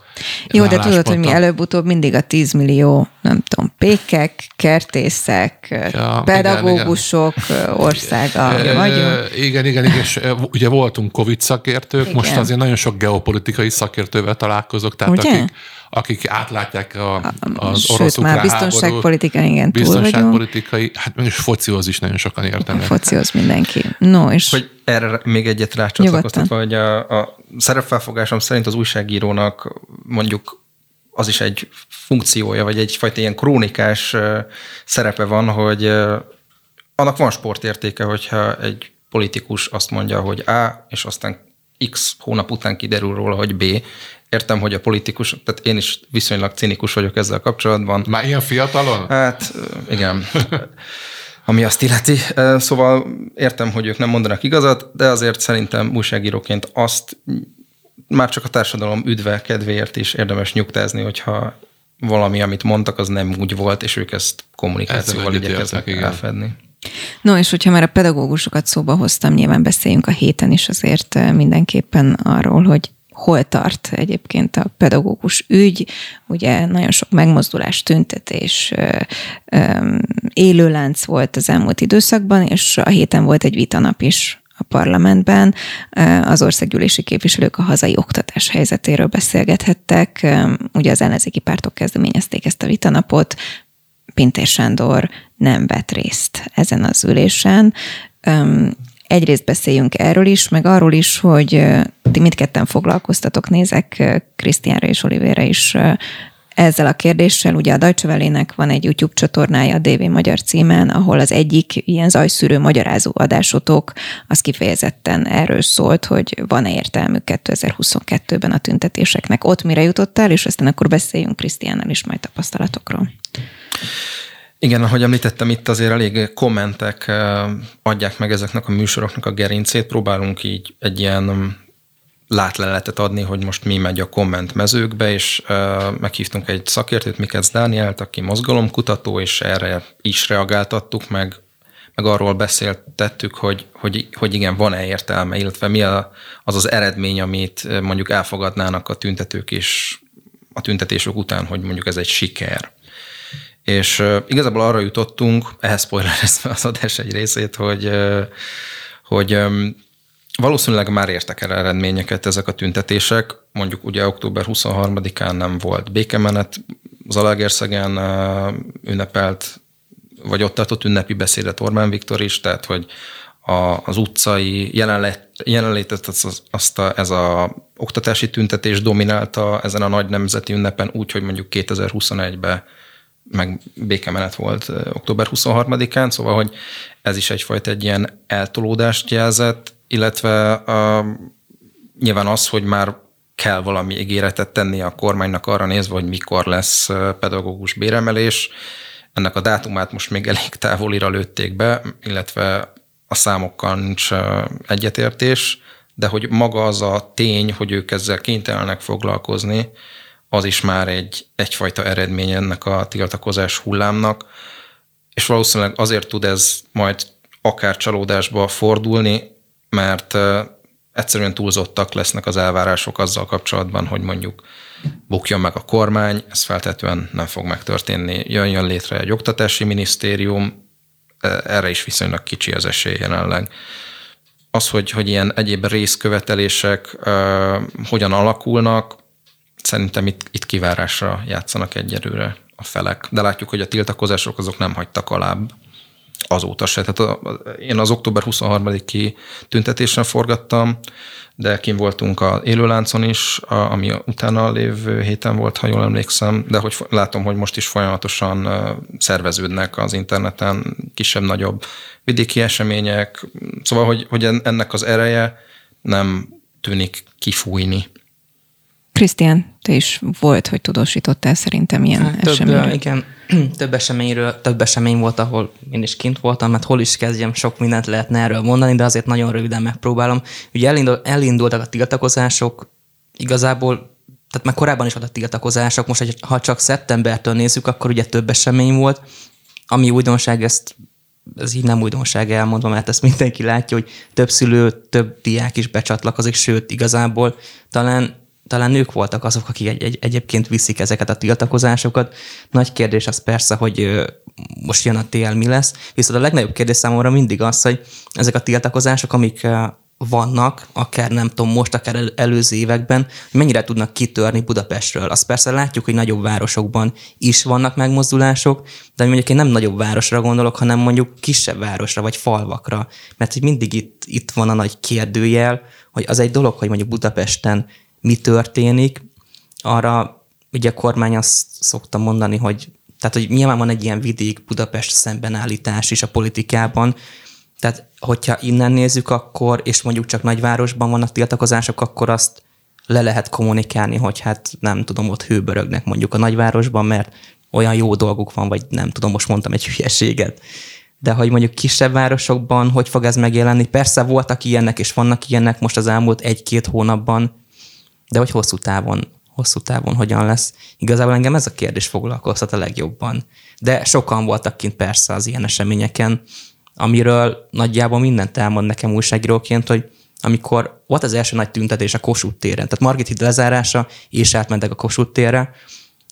Jó, de tudod, hogy mi előbb-utóbb mindig a 10 millió, nem tudom, pékek, kertészek, ja, pedagógusok igen, igen. országa vagyunk. Igen, igen, igen, és ugye voltunk Covid szakértők, igen. most azért nagyon sok geopolitikai szakértővel találkozok, tehát ugye? akik, akik átlátják a, az Sőt, orosz már biztonságpolitikai, igen, Biztonságpolitikai, hát meg is focihoz is nagyon sokan értenek. Focihoz mindenki. No, és... Hogy erre még egyet rácsatlakoztatva, hogy a, a szerepfelfogásom szerint az újságírónak mondjuk az is egy funkciója, vagy egyfajta ilyen krónikás szerepe van, hogy annak van sportértéke, hogyha egy politikus azt mondja, hogy A, és aztán X hónap után kiderül róla, hogy B. Értem, hogy a politikus, tehát én is viszonylag cinikus vagyok ezzel kapcsolatban. Már ilyen fiatalon? Hát igen. ami azt illeti. Szóval értem, hogy ők nem mondanak igazat, de azért szerintem újságíróként azt már csak a társadalom üdve kedvéért is érdemes nyugtázni, hogyha valami, amit mondtak, az nem úgy volt, és ők ezt kommunikációval igyekeznek elfedni. No, és hogyha már a pedagógusokat szóba hoztam, nyilván beszéljünk a héten is azért mindenképpen arról, hogy hol tart egyébként a pedagógus ügy, ugye nagyon sok megmozdulás, tüntetés, élőlánc volt az elmúlt időszakban, és a héten volt egy vitanap is a parlamentben. Az országgyűlési képviselők a hazai oktatás helyzetéről beszélgethettek. Ugye az ellenzéki pártok kezdeményezték ezt a vitanapot, Pintér Sándor nem vett részt ezen az ülésen egyrészt beszéljünk erről is, meg arról is, hogy ti mindketten foglalkoztatok, nézek Krisztiánra és Olivére is ezzel a kérdéssel. Ugye a Deutsche van egy YouTube csatornája a DV Magyar címen, ahol az egyik ilyen zajszűrő magyarázó adásotok, az kifejezetten erről szólt, hogy van-e értelmük 2022-ben a tüntetéseknek. Ott mire jutottál, és aztán akkor beszéljünk Krisztiánnal is majd tapasztalatokról. Igen, ahogy említettem, itt azért elég kommentek adják meg ezeknek a műsoroknak a gerincét. Próbálunk így egy ilyen látleletet adni, hogy most mi megy a komment mezőkbe, és meghívtunk egy szakértőt, Mikesz Dánielt, aki mozgalomkutató, és erre is reagáltattuk, meg, meg arról beszéltettük, hogy, hogy, hogy igen, van-e értelme, illetve mi a, az az eredmény, amit mondjuk elfogadnának a tüntetők is a tüntetések után, hogy mondjuk ez egy siker. És igazából arra jutottunk, ehhez spoilerezve az adás egy részét, hogy, hogy valószínűleg már értek el eredményeket ezek a tüntetések. Mondjuk ugye október 23-án nem volt békemenet, Zalaegerszegen ünnepelt, vagy ott tartott ünnepi beszédet Orbán Viktor is, tehát hogy a, az utcai jelenlét, jelenlétet azt, azt a, ez a oktatási tüntetés dominálta ezen a nagy nemzeti ünnepen úgy, hogy mondjuk 2021-ben meg békemenet volt október 23-án, szóval, hogy ez is egyfajta egy ilyen eltolódást jelzett, illetve a, nyilván az, hogy már kell valami ígéretet tenni a kormánynak arra nézve, hogy mikor lesz pedagógus béremelés. Ennek a dátumát most még elég távolira lőtték be, illetve a számokkal nincs egyetértés, de hogy maga az a tény, hogy ők ezzel kénytelenek foglalkozni, az is már egy, egyfajta eredmény ennek a tiltakozás hullámnak, és valószínűleg azért tud ez majd akár csalódásba fordulni, mert egyszerűen túlzottak lesznek az elvárások azzal kapcsolatban, hogy mondjuk bukjon meg a kormány, ez feltétlenül nem fog megtörténni. Jön létre egy oktatási minisztérium, erre is viszonylag kicsi az esély jelenleg. Az, hogy, hogy ilyen egyéb részkövetelések uh, hogyan alakulnak, Szerintem itt, itt kivárásra játszanak egyelőre a felek. De látjuk, hogy a tiltakozások azok nem hagytak alább azóta se. Tehát a, én az október 23-i tüntetésen forgattam, de kim voltunk a élőláncon is, a, ami utána lévő héten volt, ha jól emlékszem, de hogy látom, hogy most is folyamatosan szerveződnek az interneten kisebb-nagyobb vidéki események, szóval, hogy, hogy ennek az ereje nem tűnik kifújni. Krisztián, te is volt, hogy tudósítottál szerintem ilyen hát, eseményről. Több, igen, több eseményről, több esemény volt, ahol én is kint voltam, mert hol is kezdjem, sok mindent lehetne erről mondani, de azért nagyon röviden megpróbálom. Ugye elindul, elindultak a tiltakozások, igazából, tehát már korábban is voltak tiltakozások, most ha csak szeptembertől nézzük, akkor ugye több esemény volt, ami újdonság, ezt ez így nem újdonság elmondva, mert ezt mindenki látja, hogy több szülő, több diák is becsatlakozik, sőt, igazából talán talán nők voltak azok, akik egy, egy, egyébként viszik ezeket a tiltakozásokat. Nagy kérdés az persze, hogy most jön a tél, mi lesz. Viszont a legnagyobb kérdés számomra mindig az, hogy ezek a tiltakozások, amik vannak, akár nem tudom, most, akár el, előző években, mennyire tudnak kitörni Budapestről. Azt persze látjuk, hogy nagyobb városokban is vannak megmozdulások, de mondjuk én nem nagyobb városra gondolok, hanem mondjuk kisebb városra vagy falvakra. Mert hogy mindig itt, itt van a nagy kérdőjel, hogy az egy dolog, hogy mondjuk Budapesten mi történik, arra ugye a kormány azt szokta mondani, hogy tehát, hogy nyilván van egy ilyen vidék Budapest szembenállítás is a politikában, tehát hogyha innen nézzük, akkor, és mondjuk csak nagyvárosban vannak tiltakozások, akkor azt le lehet kommunikálni, hogy hát nem tudom, ott hőbörögnek mondjuk a nagyvárosban, mert olyan jó dolguk van, vagy nem tudom, most mondtam egy hülyeséget. De hogy mondjuk kisebb városokban, hogy fog ez megjelenni? Persze voltak ilyenek, és vannak ilyenek most az elmúlt egy-két hónapban, de hogy hosszú távon, hosszú távon hogyan lesz. Igazából engem ez a kérdés foglalkoztat a legjobban. De sokan voltak kint persze az ilyen eseményeken, amiről nagyjából mindent elmond nekem újságíróként, hogy amikor volt az első nagy tüntetés a Kossuth téren, tehát Margit híd lezárása, és átmentek a Kossuth térre,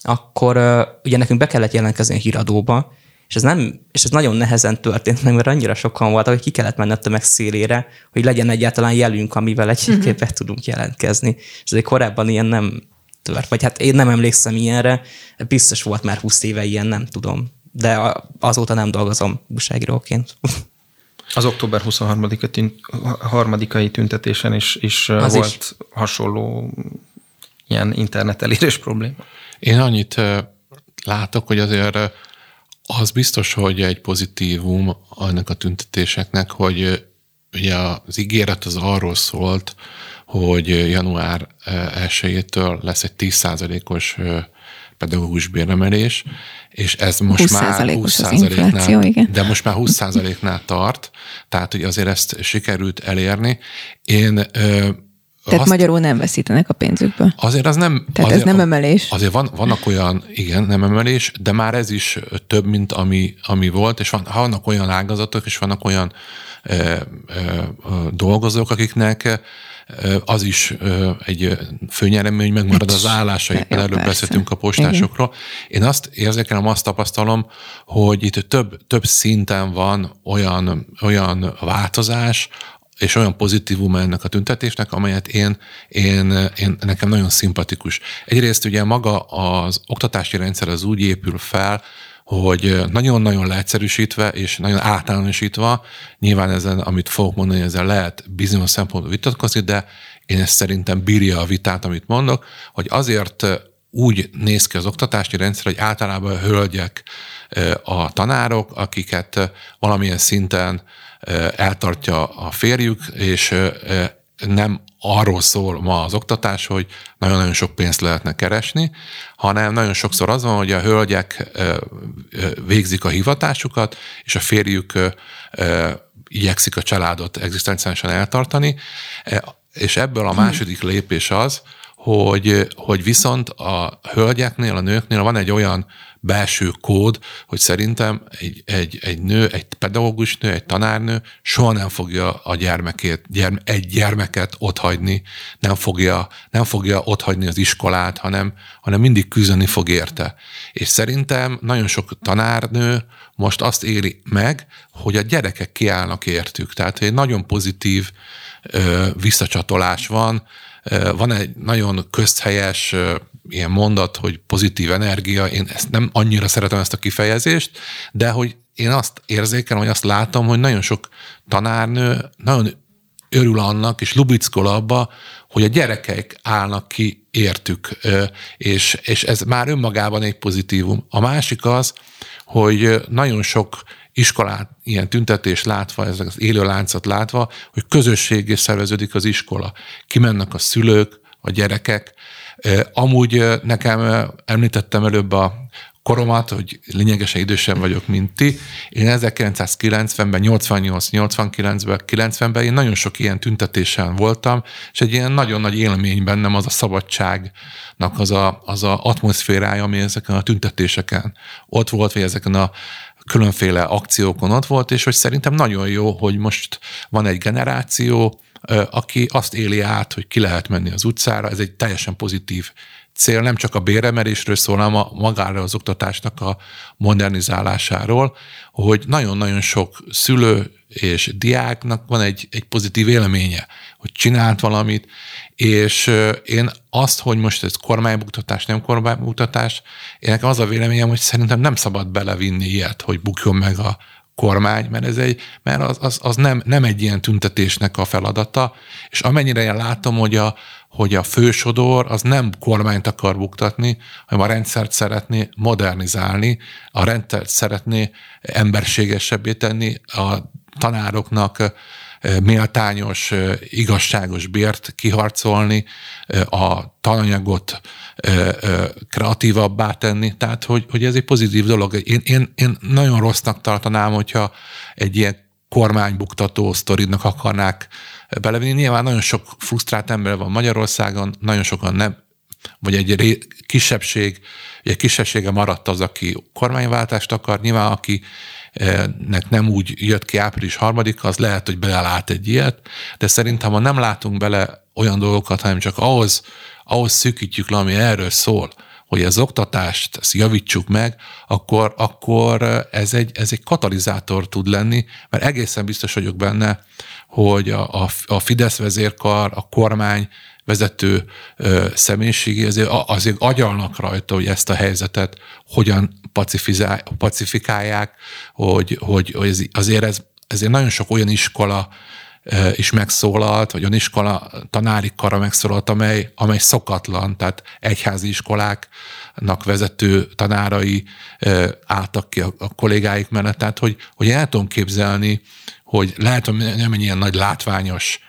akkor uh, ugye nekünk be kellett jelentkezni a híradóba, és ez, nem, és ez nagyon nehezen történt meg, mert annyira sokan voltak, hogy ki kellett menni a tömeg szélére, hogy legyen egyáltalán jelünk, amivel egyébként uh-huh. be tudunk jelentkezni. És azért korábban ilyen nem tört, vagy hát én nem emlékszem ilyenre, biztos volt már 20 éve ilyen, nem tudom. De azóta nem dolgozom újságíróként. Az október 23-ai tüntetésen is, is Az volt is. hasonló ilyen internet elérés probléma. Én annyit látok, hogy azért az biztos, hogy egy pozitívum ennek a tüntetéseknek, hogy ugye az ígéret az arról szólt, hogy január 1-től lesz egy 10%-os pedagógus béremelés, és ez most 20 már 20%-nál, de most már 20%-nál tart, tehát hogy azért ezt sikerült elérni. Én tehát azt, magyarul nem veszítenek a pénzükből. Azért az nem... Tehát azért, ez nem emelés. Azért van, vannak olyan, igen, nem emelés, de már ez is több, mint ami, ami volt, és van, vannak olyan ágazatok, és vannak olyan ö, ö, dolgozók, akiknek az is egy főnyeremény, megmarad az állása, éppen erről beszéltünk a postásokról. Én azt érzékelem, azt tapasztalom, hogy itt több, több szinten van olyan, olyan változás, és olyan pozitívum ennek a tüntetésnek, amelyet én, én, én nekem nagyon szimpatikus. Egyrészt ugye maga az oktatási rendszer az úgy épül fel, hogy nagyon-nagyon leegyszerűsítve és nagyon általánosítva, nyilván ezen, amit fogok mondani, ezzel lehet bizonyos szempontból vitatkozni, de én ezt szerintem bírja a vitát, amit mondok, hogy azért úgy néz ki az oktatási rendszer, hogy általában a hölgyek a tanárok, akiket valamilyen szinten eltartja a férjük, és nem arról szól ma az oktatás, hogy nagyon-nagyon sok pénzt lehetne keresni, hanem nagyon sokszor az van, hogy a hölgyek végzik a hivatásukat, és a férjük igyekszik a családot egzisztenciálisan eltartani, és ebből a második lépés az, hogy, hogy viszont a hölgyeknél, a nőknél van egy olyan belső kód, hogy szerintem egy, egy, egy nő, egy pedagógus nő, egy tanárnő soha nem fogja a gyermekét, gyerme, egy gyermeket otthagyni, nem fogja, nem fogja otthagyni az iskolát, hanem, hanem mindig küzdeni fog érte. És szerintem nagyon sok tanárnő most azt éri meg, hogy a gyerekek kiállnak értük. Tehát egy nagyon pozitív ö, visszacsatolás van, van egy nagyon közhelyes ilyen mondat, hogy pozitív energia, én ezt nem annyira szeretem ezt a kifejezést, de hogy én azt érzékelem, hogy azt látom, hogy nagyon sok tanárnő nagyon örül annak, és lubickol abba, hogy a gyerekek állnak ki értük, és, és ez már önmagában egy pozitívum. A másik az, hogy nagyon sok iskolát, ilyen tüntetés látva, ezek az élő láncot látva, hogy közösségé szerveződik az iskola. Kimennek a szülők, a gyerekek, Amúgy nekem említettem előbb a koromat, hogy lényegesen idősebb vagyok, mint ti. Én 1990-ben, 88-89-ben, 90-ben én nagyon sok ilyen tüntetésen voltam, és egy ilyen nagyon nagy élmény bennem az a szabadságnak az a, az a atmoszférája, ami ezeken a tüntetéseken ott volt, vagy ezeken a különféle akciókon ott volt, és hogy szerintem nagyon jó, hogy most van egy generáció, aki azt éli át, hogy ki lehet menni az utcára, ez egy teljesen pozitív cél. Nem csak a béremelésről szól, hanem a magára az oktatásnak a modernizálásáról, hogy nagyon-nagyon sok szülő és diáknak van egy, egy pozitív élménye, hogy csinált valamit, és én azt, hogy most ez kormánybuktatás, nem kormánybuktatás, én nekem az a véleményem, hogy szerintem nem szabad belevinni ilyet, hogy bukjon meg a kormány, mert ez egy, mert az, az, az nem, nem egy ilyen tüntetésnek a feladata, és amennyire én látom, hogy a, hogy a fősodor az nem kormányt akar buktatni, hanem a rendszert szeretné modernizálni, a rendszert szeretné emberségesebbé tenni, a tanároknak méltányos, igazságos bért kiharcolni, a tananyagot kreatívabbá tenni, tehát hogy, hogy ez egy pozitív dolog. Én, én, én nagyon rossznak tartanám, hogyha egy ilyen kormánybuktató sztoridnak akarnák belevinni. Nyilván nagyon sok frusztrált ember van Magyarországon, nagyon sokan nem, vagy egy ré, kisebbség, egy kisebbsége maradt az, aki kormányváltást akar. Nyilván, aki nek nem úgy jött ki április harmadik, az lehet, hogy belelát egy ilyet, de szerintem, ha nem látunk bele olyan dolgokat, hanem csak ahhoz, ahhoz szűkítjük le, ami erről szól, hogy az oktatást ezt javítsuk meg, akkor, akkor ez, egy, ez egy katalizátor tud lenni, mert egészen biztos vagyok benne, hogy a, a, a Fidesz vezérkar, a kormány vezető személyiségi azért, azért agyalnak rajta, hogy ezt a helyzetet hogyan pacifikálják, hogy, hogy, hogy azért ez, ezért nagyon sok olyan iskola is megszólalt, vagy olyan iskola tanári kara megszólalt, amely, amely szokatlan, tehát egyházi iskoláknak vezető tanárai álltak ki a, a kollégáik mellett, tehát hogy, hogy el tudom képzelni, hogy lehet, hogy nem egy ilyen nagy látványos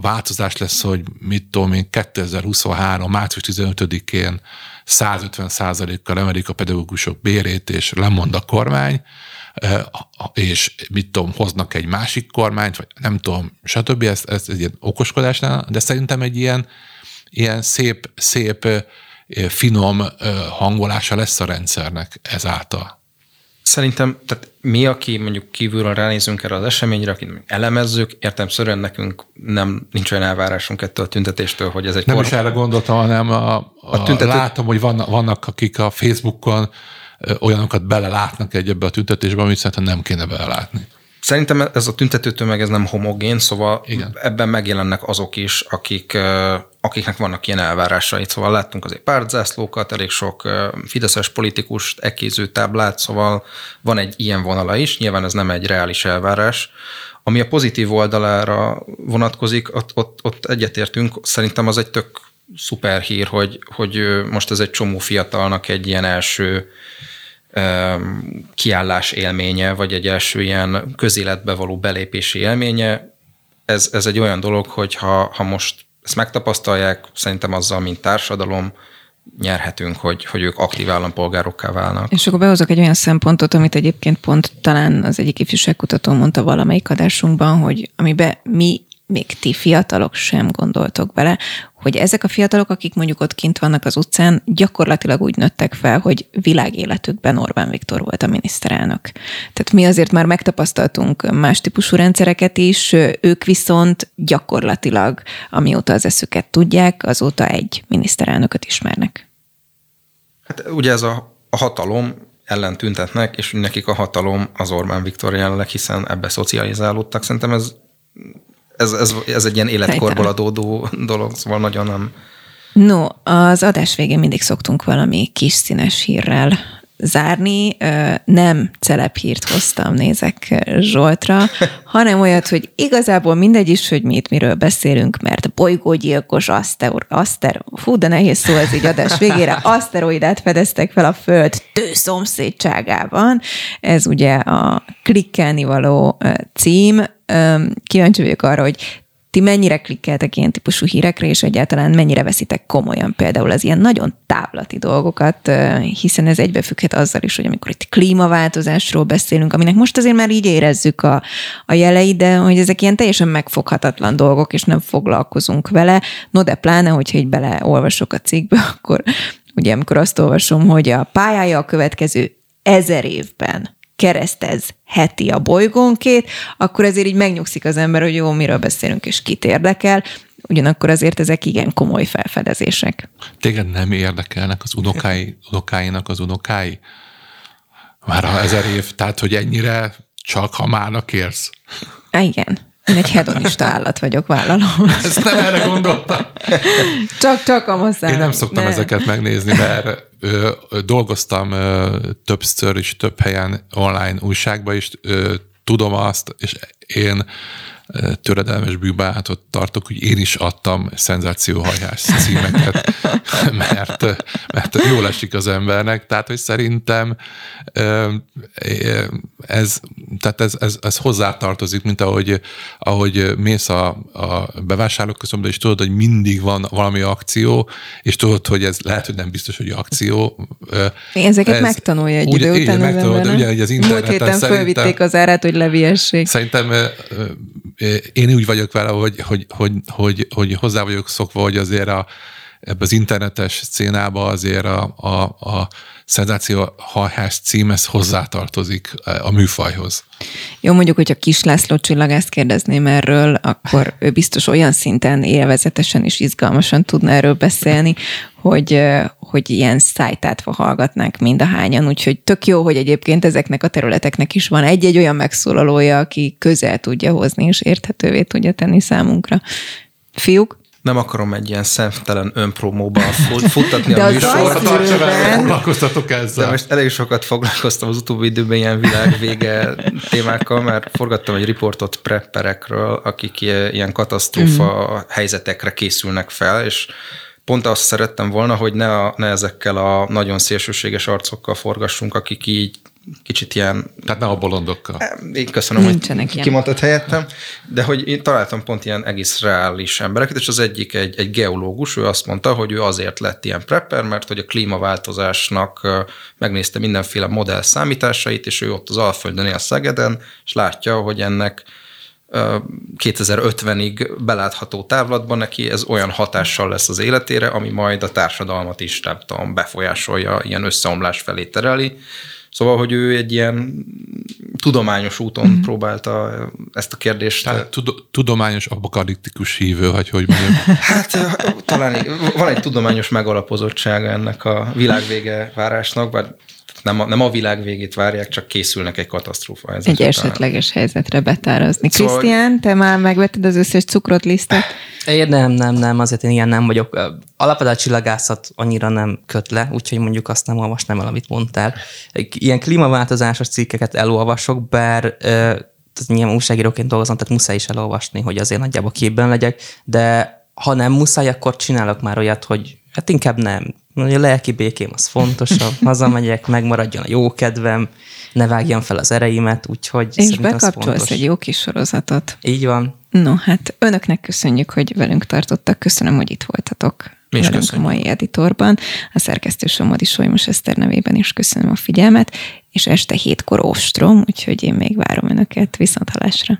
változás lesz, hogy mit tudom én, 2023. március 15-én 150 kal emelik a pedagógusok bérét, és lemond a kormány, és mit tudom, hoznak egy másik kormányt, vagy nem tudom, stb. Ez, ez egy ilyen okoskodásnál, de szerintem egy ilyen, ilyen szép, szép, finom hangolása lesz a rendszernek ezáltal. Szerintem, tehát mi, aki mondjuk kívülről ránézünk erre az eseményre, akit elemezzük, értelmszerűen nekünk nem nincs olyan elvárásunk ettől a tüntetéstől, hogy ez egy Nem kor... is erre gondoltam, hanem a, a, a tüntető... látom, hogy vannak, vannak, akik a Facebookon olyanokat belelátnak egy ebbe a tüntetésbe, amit szerintem nem kéne belelátni. Szerintem ez a tüntető tömeg ez nem homogén, szóval Igen. ebben megjelennek azok is, akik, akiknek vannak ilyen elvárásai. Szóval láttunk azért pártzászlókat, elég sok fideszes politikust, ekéző táblát, szóval van egy ilyen vonala is, nyilván ez nem egy reális elvárás. Ami a pozitív oldalára vonatkozik, ott, ott, ott egyetértünk, szerintem az egy tök szuper hír, hogy, hogy most ez egy csomó fiatalnak egy ilyen első kiállás élménye, vagy egy első ilyen közéletbe való belépési élménye. Ez, ez egy olyan dolog, hogy ha, ha most ezt megtapasztalják, szerintem azzal, mint társadalom, nyerhetünk, hogy, hogy ők aktív állampolgárokká válnak. És akkor behozok egy olyan szempontot, amit egyébként pont talán az egyik ifjúságkutató mondta valamelyik adásunkban, hogy amiben mi még ti fiatalok sem gondoltok bele, hogy ezek a fiatalok, akik mondjuk ott kint vannak az utcán, gyakorlatilag úgy nőttek fel, hogy világéletükben Orbán Viktor volt a miniszterelnök. Tehát mi azért már megtapasztaltunk más típusú rendszereket is, ők viszont gyakorlatilag, amióta az eszüket tudják, azóta egy miniszterelnököt ismernek. Hát ugye ez a, a hatalom ellen tüntetnek, és nekik a hatalom az Orbán Viktor jelenleg, hiszen ebbe szocializálódtak. Szerintem ez ez, ez, ez egy ilyen életkorból adódó dolog, szóval nagyon nem. No, az adás végén mindig szoktunk valami kis színes hírrel zárni. Nem hírt hoztam, nézek Zsoltra, hanem olyat, hogy igazából mindegy is, hogy mi itt miről beszélünk, mert bolygógyilkos aszter, aszter, fú, de nehéz szó ez így adás végére, aszteroidát fedeztek fel a Föld tő szomszédságában. Ez ugye a klikkelni való cím. Kíváncsi vagyok arra, hogy ti mennyire klikkeltek ilyen típusú hírekre, és egyáltalán mennyire veszitek komolyan például az ilyen nagyon távlati dolgokat, hiszen ez egybefügghet azzal is, hogy amikor itt klímaváltozásról beszélünk, aminek most azért már így érezzük a, a jelei, de hogy ezek ilyen teljesen megfoghatatlan dolgok, és nem foglalkozunk vele. No de pláne, hogyha így beleolvasok a cikkbe, akkor ugye amikor azt olvasom, hogy a pályája a következő ezer évben keresztez heti a bolygónkét, akkor ezért így megnyugszik az ember, hogy jó, miről beszélünk és kit érdekel, ugyanakkor azért ezek igen komoly felfedezések. Téged nem érdekelnek az unokái, unokáinak az unokái? Már a ezer év, tehát hogy ennyire csak ha mának érsz. Igen. Én egy hedonista állat vagyok, vállalom. Ezt nem erre gondoltam. Csak, csak a Én nem szoktam ne. ezeket megnézni, mert ö, ö, dolgoztam ö, többször is, több helyen online újságban is, ö, tudom azt, és én töredelmes bűbálatot tartok, hogy én is adtam szenzációhajás címeket, mert, mert jól esik az embernek, tehát hogy szerintem ez, tehát ez, ez, ez hozzátartozik, mint ahogy, ahogy mész a, a bevásárlóközpontba, és tudod, hogy mindig van valami akció, és tudod, hogy ez lehet, hogy nem biztos, hogy akció. Ezeket ez, megtanulja egy úgy, idő után. Igen, megtanulod, ugye, hogy az interneten Múlt héten fölvitték az árát, hogy leviessék. Szerintem én úgy vagyok vele, hogy, hogy, hogy, hogy, hogy hozzá vagyok szokva, hogy azért a, ebbe az internetes szénába azért a, a, a szenzáció hajhás cím, ez hozzátartozik a műfajhoz. Jó, mondjuk, hogyha Kis László ezt kérdezném erről, akkor ő biztos olyan szinten élvezetesen és izgalmasan tudna erről beszélni, hogy, hogy ilyen szájtátva hallgatnánk mind a hányan, úgyhogy tök jó, hogy egyébként ezeknek a területeknek is van egy-egy olyan megszólalója, aki közel tudja hozni és érthetővé tudja tenni számunkra. Fiúk? nem akarom egy ilyen szemtelen önpromóba futtatni De a műsort. Foglalkoztatok ezzel. De most elég sokat foglalkoztam az utóbbi időben ilyen világvége témákkal, mert forgattam egy riportot prepperekről, akik ilyen katasztrófa mm. helyzetekre készülnek fel, és pont azt szerettem volna, hogy ne, a, ne ezekkel a nagyon szélsőséges arcokkal forgassunk, akik így kicsit ilyen... Tehát ne a bolondokkal. Én köszönöm, Nincsenek hogy kimondtad helyettem, de hogy én találtam pont ilyen egész reális embereket, és az egyik egy, egy geológus, ő azt mondta, hogy ő azért lett ilyen prepper, mert hogy a klímaváltozásnak megnézte mindenféle modell számításait, és ő ott az Alföldön él Szegeden, és látja, hogy ennek 2050-ig belátható távlatban neki ez olyan hatással lesz az életére, ami majd a társadalmat is, nem tudom, befolyásolja, ilyen összeomlás felé tereli. Szóval, hogy ő egy ilyen tudományos úton mm-hmm. próbálta ezt a kérdést. Tehát tud- tudományos apokaliptikus hívő, vagy hogy mondjam? Hát talán van egy tudományos megalapozottsága ennek a világvége várásnak, bár nem a, nem a világ végét várják, csak készülnek egy katasztrófa. Egy esetleges talán. helyzetre betárazni. Szóval... Krisztián, te már megvetted az összes cukrot lisztet? Én nem, nem, nem, azért én ilyen nem vagyok. Alapvetően a csillagászat annyira nem köt le, úgyhogy mondjuk azt nem olvasnám el, amit mondtál. Ilyen klímaváltozásos cikkeket elolvasok, bár nyilván újságíróként dolgozom, tehát muszáj is elolvasni, hogy azért nagyjából képben legyek, de ha nem muszáj, akkor csinálok már olyat, hogy hát inkább nem. A lelki békém az fontosabb, hazamegyek, megmaradjon a jó kedvem, ne vágjam fel az ereimet, úgyhogy És bekapcsolsz egy jó kis sorozatot. Így van. No, hát önöknek köszönjük, hogy velünk tartottak. Köszönöm, hogy itt voltatok. Mi is velünk köszönjük. a mai editorban. A szerkesztő Somodi Solymos Eszter nevében is köszönöm a figyelmet, és este hétkor ostrom, úgyhogy én még várom önöket. Viszont halásra.